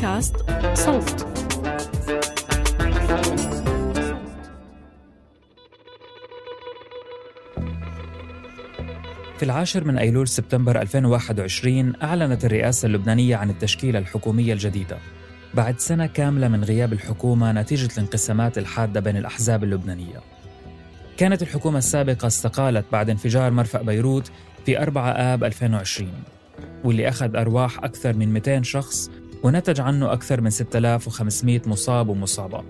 بودكاست صوت. في العاشر من أيلول سبتمبر 2021 أعلنت الرئاسة اللبنانية عن التشكيلة الحكومية الجديدة. بعد سنة كاملة من غياب الحكومة نتيجة الانقسامات الحادة بين الأحزاب اللبنانية. كانت الحكومة السابقة استقالت بعد انفجار مرفأ بيروت في 4 آب 2020 واللي أخذ أرواح أكثر من 200 شخص ونتج عنه أكثر من 6500 مصاب ومصابة.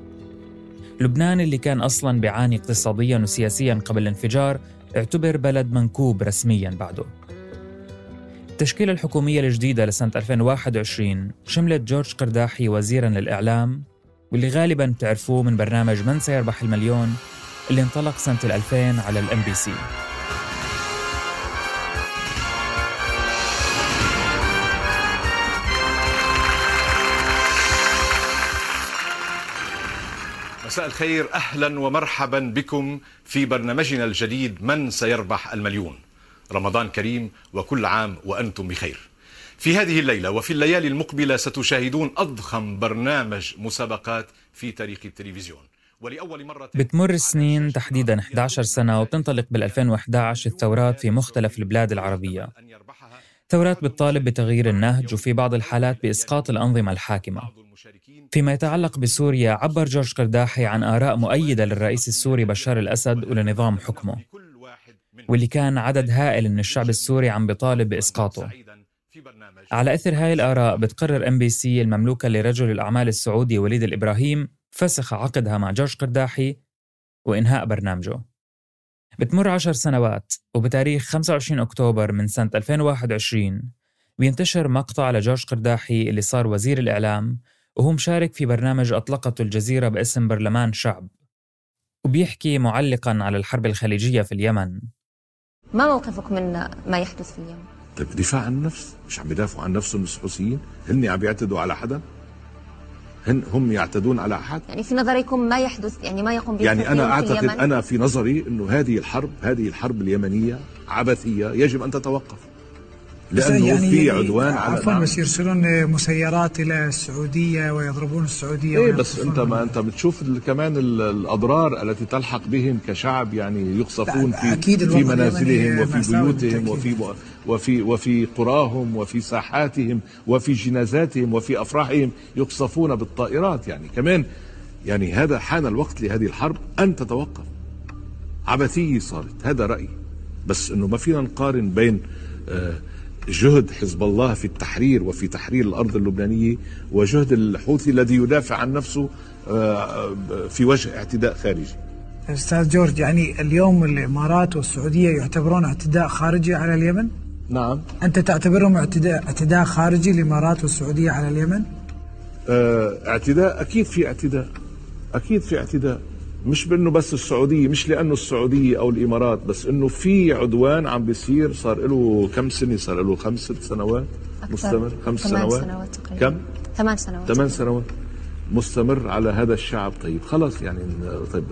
لبنان اللي كان أصلا بيعاني اقتصاديا وسياسيا قبل الانفجار اعتبر بلد منكوب رسميا بعده. التشكيلة الحكومية الجديدة لسنة 2021 شملت جورج قرداحي وزيرا للإعلام واللي غالبا بتعرفوه من برنامج من سيربح المليون اللي انطلق سنة 2000 على الام بي سي مساء الخير أهلا ومرحبا بكم في برنامجنا الجديد من سيربح المليون. رمضان كريم وكل عام وأنتم بخير. في هذه الليلة وفي الليالي المقبلة ستشاهدون أضخم برنامج مسابقات في تاريخ التلفزيون. ولأول مرة بتمر السنين تحديدا 11 سنة وبتنطلق بال 2011 الثورات في مختلف البلاد العربية. ثورات بتطالب بتغيير النهج وفي بعض الحالات بإسقاط الأنظمة الحاكمة. فيما يتعلق بسوريا عبر جورج قرداحي عن آراء مؤيدة للرئيس السوري بشار الأسد ولنظام حكمه واللي كان عدد هائل من الشعب السوري عم بيطالب بإسقاطه. على إثر هاي الآراء بتقرر إم بي سي المملوكة لرجل الأعمال السعودي وليد الإبراهيم فسخ عقدها مع جورج قرداحي وإنهاء برنامجه. بتمر عشر سنوات وبتاريخ 25 أكتوبر من سنة 2021 بينتشر مقطع لجورج قرداحي اللي صار وزير الإعلام وهو مشارك في برنامج أطلقته الجزيرة باسم برلمان شعب. وبيحكي معلقا على الحرب الخليجية في اليمن. ما موقفك من ما يحدث في اليمن؟ طيب دفاع عن النفس مش عم بيدافعوا عن نفسهم الحوثيين هن عم بيعتدوا على حدا؟ هن هم يعتدون على أحد يعني في نظركم ما يحدث يعني ما يقوم به يعني أعتقد اليمن؟ أنا في نظري إنه هذه الحرب هذه الحرب اليمنية عبثية يجب أن تتوقف لأنه يعني في عدوان على عفوا. بس يرسلون مسيرات إلى السعودية ويضربون السعودية إيه بس أنت ما أنت بتشوف كمان ال- الأضرار التي تلحق بهم كشعب يعني يقصفون في أكيد في منازلهم وفي بيوتهم وفي وفي وفي قراهم وفي ساحاتهم وفي جنازاتهم وفي أفراحهم يقصفون بالطائرات. يعني كمان يعني هذا حان الوقت لهذه الحرب أن تتوقف. عبثيه صارت هذا رأيي. بس إنه ما فينا نقارن بين آه، جهد حزب الله في التحرير وفي تحرير الأرض اللبنانية وجهد الحوثي الذي يدافع عن نفسه آه، في وجه اعتداء خارجي أستاذ جورج يعني اليوم الإمارات والسعودية يعتبرون اعتداء خارجي على اليمن؟ نعم أنت تعتبرهم اعتداء اعتداء خارجي الإمارات والسعودية على اليمن؟ آه، اعتداء أكيد في اعتداء أكيد في اعتداء مش بأنه بس السعودية مش لأنه السعودية أو الإمارات بس إنه في عدوان عم بيصير صار له كم سنة؟ صار له خمس ست سنوات؟ أكثر. مستمر. خمس سنوات؟ سنوات تقريبا. كم؟ ثمان سنوات. ثمان سنوات. مستمر على هذا الشعب. طيب خلص يعني طيب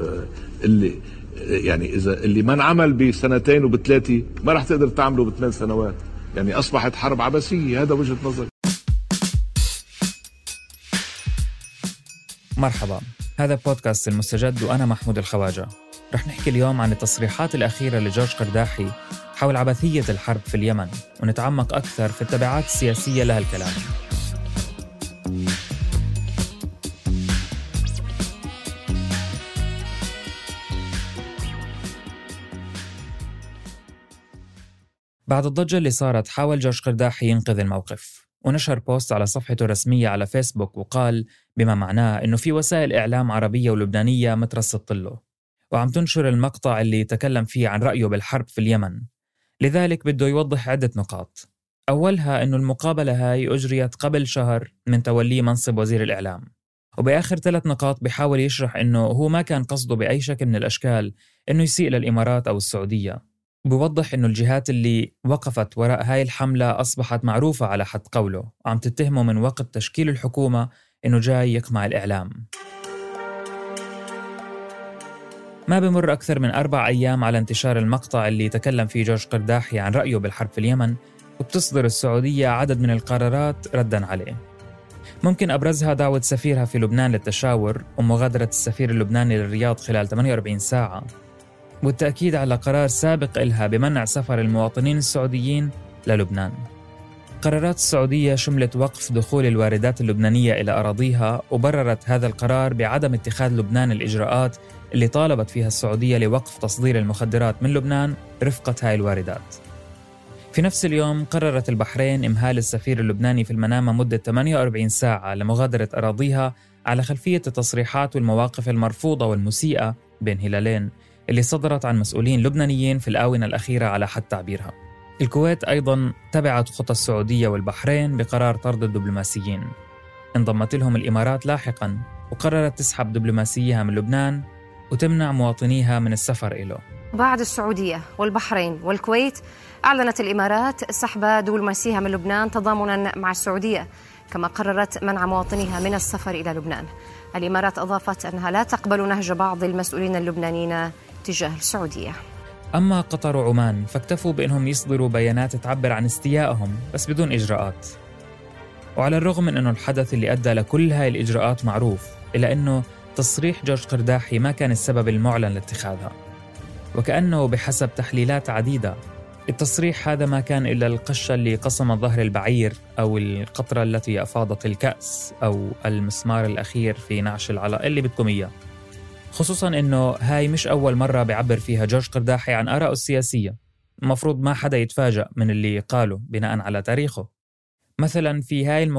اللي يعني إذا اللي ما انعمل بسنتين وبثلاثة ما راح تقدر تعمله بثمان سنوات. يعني أصبحت حرب عبثيه هذا وجهة نظري. مرحبا. هذا بودكاست المستجد وأنا محمود الخواجة. رح نحكي اليوم عن التصريحات الأخيرة لجورج قرداحي حول عبثية الحرب في اليمن ونتعمق أكثر في التبعات السياسية لهالكلام. بعد الضجة اللي صارت حاول جورج قرداحي ينقذ الموقف. ونشر بوست على صفحته الرسمية على فيسبوك وقال بما معناه إنه في وسائل إعلام عربية ولبنانية مترصد له وعم تنشر المقطع اللي تكلم فيه عن رأيه بالحرب في اليمن. لذلك بده يوضح عدة نقاط. أولها أنه المقابلة هاي أجريت قبل شهر من توليه منصب وزير الإعلام. وبآخر ثلاث نقاط بيحاول يشرح أنه هو ما كان قصده بأي شكل من الأشكال أنه يسيء للإمارات أو السعودية. بوضح أنه الجهات اللي وقفت وراء هاي الحملة أصبحت معروفة على حد قوله. وعم تتهمه من وقت تشكيل الحكومة أنه جاي يقمع الإعلام. ما بمر أكثر من أربع أيام على انتشار المقطع اللي تكلم فيه جورج قرداحي عن رأيه بالحرب في اليمن وبتصدر السعودية عدد من القرارات ردا عليه. ممكن أبرزها دعوة سفيرها في لبنان للتشاور ومغادرة السفير اللبناني للرياض خلال 48 ساعة. والتأكيد على قرار سابق إلها بمنع سفر المواطنين السعوديين للبنان. قرارات السعودية شملت وقف دخول الواردات اللبنانية إلى أراضيها وبررت هذا القرار بعدم اتخاذ لبنان الإجراءات اللي طالبت فيها السعودية لوقف تصدير المخدرات من لبنان رفقة هاي الواردات. في نفس اليوم قررت البحرين إمهال السفير اللبناني في المنامة مدة 48 ساعة لمغادرة أراضيها على خلفية التصريحات والمواقف المرفوضة والمسيئة بين هلالين. اللي صدرت عن مسؤولين لبنانيين في الآونة الأخيرة على حد تعبيرها. الكويت أيضا تبعت خطى السعودية والبحرين بقرار طرد الدبلوماسيين. انضمت لهم الإمارات لاحقا وقررت تسحب دبلوماسيها من لبنان وتمنع مواطنيها من السفر إله. بعد السعودية والبحرين والكويت أعلنت الإمارات سحب دبلوماسيها من لبنان تضامنا مع السعودية كما قررت منع مواطنيها من السفر إلى لبنان. الإمارات أضافت أنها لا تقبل نهج بعض المسؤولين اللبنانيين تجاه السعودية. أما قطر وعمان فاكتفوا بأنهم يصدروا بيانات تعبر عن استيائهم بس بدون إجراءات. وعلى الرغم من أنه الحدث اللي أدى لكل هاي الإجراءات معروف إلا أنه تصريح جورج قرداحي ما كان السبب المعلن لاتخاذها. وكأنه بحسب تحليلات عديدة التصريح هذا ما كان إلا القشة اللي قصمت ظهر البعير أو القطرة التي أفاضت الكأس أو المسمار الأخير في نعش العلاء اللي بدكم إياه. خصوصا أنه هاي مش أول مرة بيعبر فيها جورج قرداحي عن آرائه السياسية. المفروض ما حدا يتفاجأ من اللي قاله بناء على تاريخه. مثلا في هاي الم...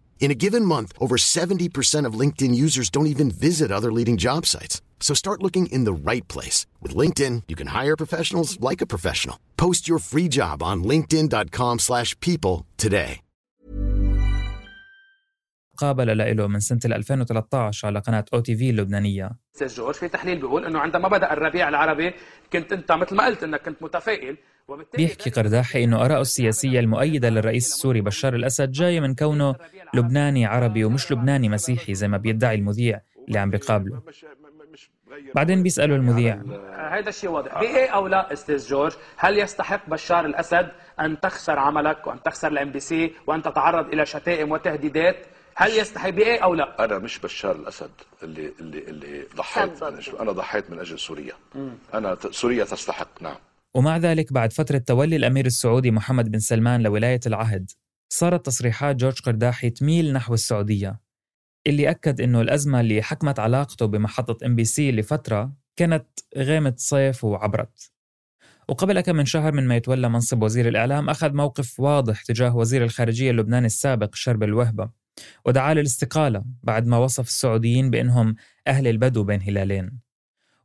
In a given month, over 70% of LinkedIn users don't even visit other leading job sites. So start looking in the right place. With LinkedIn, you can hire professionals like a professional. Post your free job on linkedin.com slash people today. مقابلة له من سنة 2013 على قناة أو تي في اللبنانية استاذ جورج في تحليل بيقول انه عندما بدا الربيع العربي كنت انت مثل ما قلت انك كنت متفائل بيحكي قرداحي إنه آراءه السياسية المؤيدة للرئيس السوري بشار الأسد جاية من كونه لبناني عربي ومش لبناني مسيحي زي ما بيدعي المذيع اللي عم بيقابله بعدين بيسألوا المذيع. هذا الشيء واضح. بإيه أو لا أستاذ جورج هل يستحق بشار الأسد أن تخسر عملك وأن تخسر الام بي سي وأن تتعرض إلى شتائم وتهديدات؟ هل يستحي بإيه أو لا؟ أنا مش بشار الأسد اللي اللي اللي ضحيت. أجل أنا ضحيت من أجل سوريا. أنا ت- سوريا تستحق نعم. ومع ذلك بعد فترة تولي الأمير السعودي محمد بن سلمان لولاية العهد صارت تصريحات جورج قرداحي تميل نحو السعودية اللي أكد أنه الأزمة اللي حكمت علاقته بمحطة إم بي سي لفترة كانت غيمة صيف وعبرت. وقبل كم من شهر من ما يتولى منصب وزير الإعلام أخذ موقف واضح تجاه وزير الخارجية اللبناني السابق شرب الوهبة ودعا للاستقالة بعد ما وصف السعوديين بأنهم أهل البدو بين هلالين.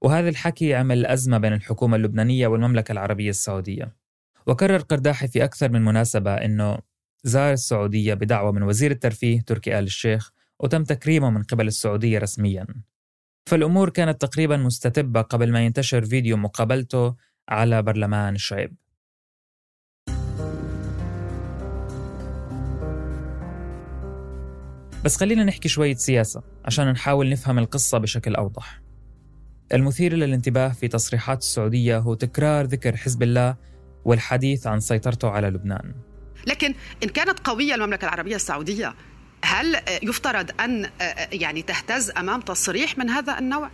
وهذا الحكي عمل أزمة بين الحكومة اللبنانية والمملكة العربية السعودية. وكرر قرداحي في أكثر من مناسبة أنه زار السعودية بدعوة من وزير الترفيه تركي آل الشيخ وتم تكريمه من قبل السعودية رسميا. فالأمور كانت تقريبا مستتبة قبل ما ينتشر فيديو مقابلته على برلمان الشعب بس خلينا نحكي شوية سياسة عشان نحاول نفهم القصة بشكل أوضح. المثير للانتباه في تصريحات السعودية هو تكرار ذكر حزب الله والحديث عن سيطرته على لبنان لكن إن كانت قوية المملكة العربية السعودية هل يفترض أن يعني تهتز أمام تصريح من هذا النوع؟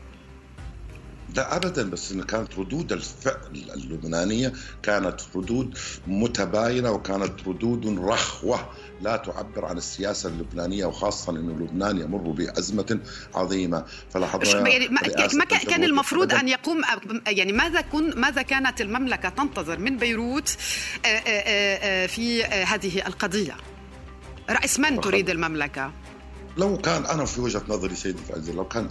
لا ابدا بس إن كانت ردود الفعل اللبنانية كانت ردود متباينة وكانت ردود رخوة لا تعبر عن السياسة اللبنانية وخاصه انه لبنان يمر بأزمة عظيمة فلاحظنا يعني ما, كان المفروض. أن يقوم يعني ماذا كن ماذا كانت المملكة تنتظر من بيروت آه، آه، آه، في هذه القضية؟ رأس من تريد المملكة؟ لو كان أنا في وجهة نظري سيدي فايزة لو كان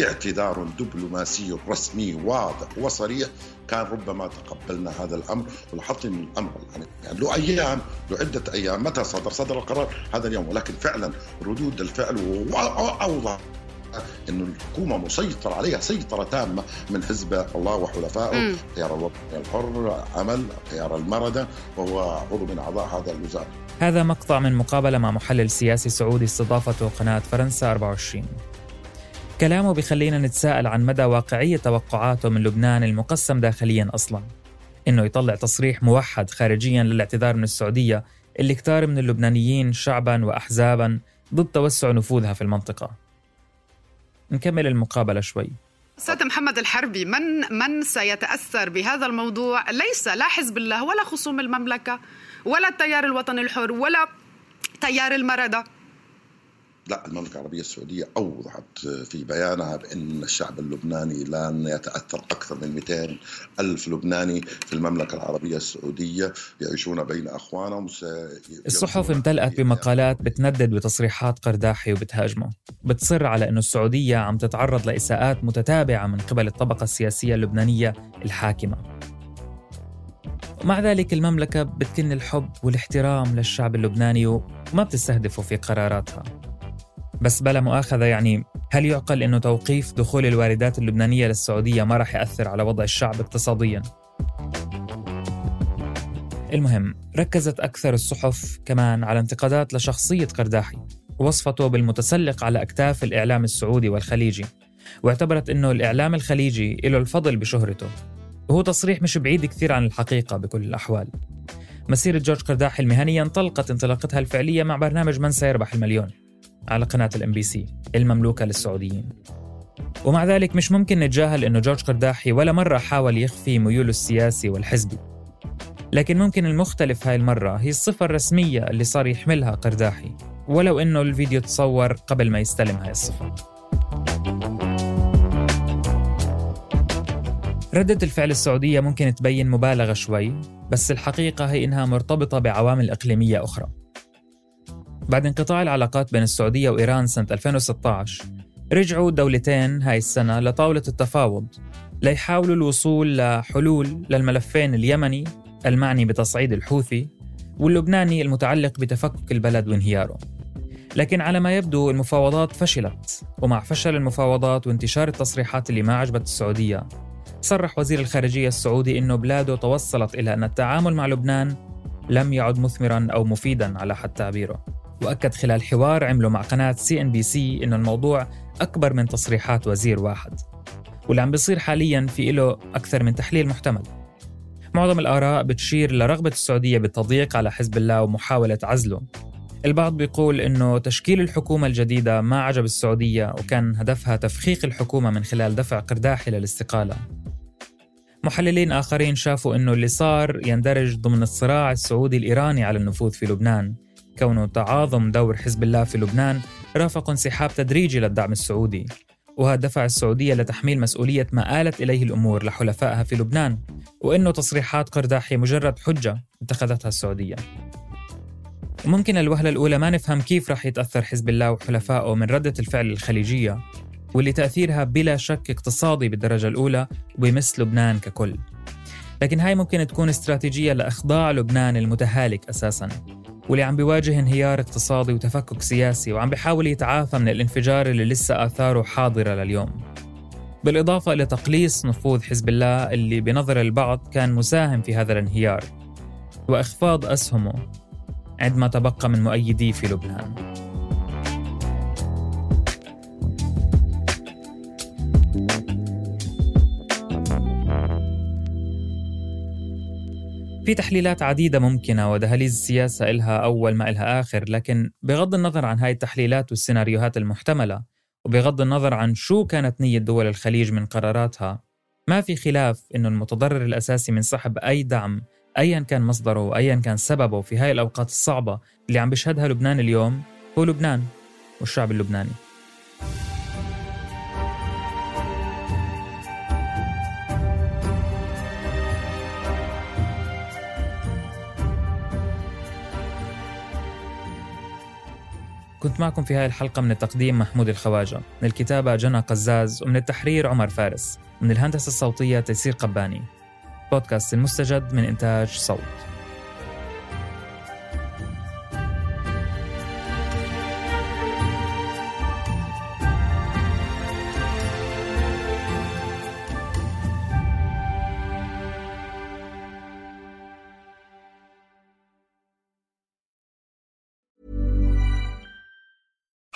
اعتذار دبلوماسي رسمي واضح وصريح كان ربما تقبلنا هذا الأمر ولاحظت إن الأمر يعني, يعني له أيام له عدة أيام متى صدر؟ صدر القرار هذا اليوم ولكن فعلا ردود الفعل واوضح إنه الحكومة مسيطر عليها سيطرة تامة من حزب الله وحلفائه مم. التيار الوطني الحر عمل التيار المردة وهو عضو من أعضاء هذا الوزاره هذا مقطع من مقابلة مع محلل سياسي سعودي استضافته قناة فرنسا 24 كلامه بخلينا نتساءل عن مدى واقعية توقعاته من لبنان المقسم داخليا أصلا. إنه يطلع تصريح موحد خارجيا للاعتذار من السعودية اللي كتار من اللبنانيين شعبا وأحزابا ضد توسع نفوذها في المنطقة. نكمل المقابلة شوي. أستاذ محمد الحربي من من سيتأثر بهذا الموضوع؟ ليس لا حزب الله ولا خصوم المملكة ولا التيار الوطني الحر ولا تيار المردة لا المملكة العربية السعودية أوضحت في بيانها بأن الشعب اللبناني لن يتأثر أكثر من 200 ألف لبناني في المملكة العربية السعودية يعيشون بين أخوانهم الصحف امتلأت بمقالات بتندد بتصريحات قرداحي وبتهاجمه. بتصر على أنه السعودية عم تتعرض لإساءات متتابعة من قبل الطبقة السياسية اللبنانية الحاكمة. ومع ذلك المملكة بتكن الحب والاحترام للشعب اللبناني وما بتستهدفه في قراراتها. بس بلا مؤاخذة يعني هل يعقل أنه توقيف دخول الواردات اللبنانية للسعودية ما راح يأثر على وضع الشعب اقتصادياً؟ المهم ركزت أكثر الصحف كمان على انتقادات لشخصية قرداحي ووصفته بالمتسلق على أكتاف الإعلام السعودي والخليجي واعتبرت أنه الإعلام الخليجي له الفضل بشهرته. وهو تصريح مش بعيد كثير عن الحقيقة بكل الأحوال. مسيرة جورج قرداحي المهنية انطلقت انطلاقتها الفعلية مع برنامج من سيربح المليون. على قناة الام بي سي المملوكة للسعوديين. ومع ذلك مش ممكن نتجاهل أنه جورج قرداحي ولا مرة حاول يخفي ميوله السياسي والحزبي. لكن ممكن المختلف هاي المرة هي الصفة الرسمية اللي صار يحملها قرداحي ولو أنه الفيديو تصور قبل ما يستلم هاي الصفة. ردة الفعل السعودية ممكن تبين مبالغة شوي بس الحقيقة هي إنها مرتبطة بعوامل إقليمية أخرى. بعد انقطاع العلاقات بين السعودية وإيران سنة 2016 رجعوا الدولتين هاي السنة لطاولة التفاوض ليحاولوا الوصول لحلول للملفين اليمني المعني بتصعيد الحوثي واللبناني المتعلق بتفكك البلد وانهياره. لكن على ما يبدو المفاوضات فشلت ومع فشل المفاوضات وانتشار التصريحات اللي ما عجبت السعودية صرح وزير الخارجية السعودي أنه بلاده توصلت إلى أن التعامل مع لبنان لم يعد مثمرا أو مفيدا على حد تعبيره. وأكد خلال حوار عمله مع قناة سي إن بي سي أنه الموضوع أكبر من تصريحات وزير واحد واللي عم بيصير حاليا في له أكثر من تحليل محتمل. معظم الآراء بتشير لرغبة السعودية بالتضييق على حزب الله ومحاولة عزله. البعض بيقول إنه تشكيل الحكومة الجديدة ما عجب السعودية وكان هدفها تفخيخ الحكومة من خلال دفع قرداحي للاستقالة. محللين آخرين شافوا إنه اللي صار يندرج ضمن الصراع السعودي الإيراني على النفوذ في لبنان، كونه تعاظم دور حزب الله في لبنان رافق انسحاب تدريجي للدعم السعودي، وهذا دفع السعودية لتحميل مسؤولية ما آلت إليه الأمور لحلفائها في لبنان، وإنه تصريحات قرداحي مجرد حجة اتخذتها السعودية. وممكن الوهلة الأولى ما نفهم كيف رح يتأثر حزب الله وحلفائه من ردة الفعل الخليجية واللي تأثيرها بلا شك اقتصادي بالدرجة الأولى وبيمس لبنان ككل. لكن هاي ممكن تكون استراتيجية لإخضاع لبنان المتهالك أساساً. واللي عم بيواجه انهيار اقتصادي وتفكك سياسي وعم بيحاول يتعافى من الانفجار اللي لسه آثاره حاضرة لليوم. بالإضافة إلى تقليص نفوذ حزب الله اللي بنظر البعض كان مساهم في هذا الانهيار وإخفاض أسهمه عندما تبقى من مؤيديه في لبنان. في تحليلات عديدة ممكنة ودهاليز السياسة إلها أول ما إلها آخر لكن بغض النظر عن هاي التحليلات والسيناريوهات المحتملة وبغض النظر عن شو كانت نية دول الخليج من قراراتها ما في خلاف أنه المتضرر الأساسي من سحب أي دعم ايا كان مصدره وايا كان سببه في هاي الأوقات الصعبة اللي عم بيشهدها لبنان اليوم هو لبنان والشعب اللبناني. كنت معكم في هاي الحلقة من التقديم محمود الخواجة من الكتابة جنى قزاز ومن التحرير عمر فارس من الهندسة الصوتية تيسير قباني. بودكاست المستجد من إنتاج صوت.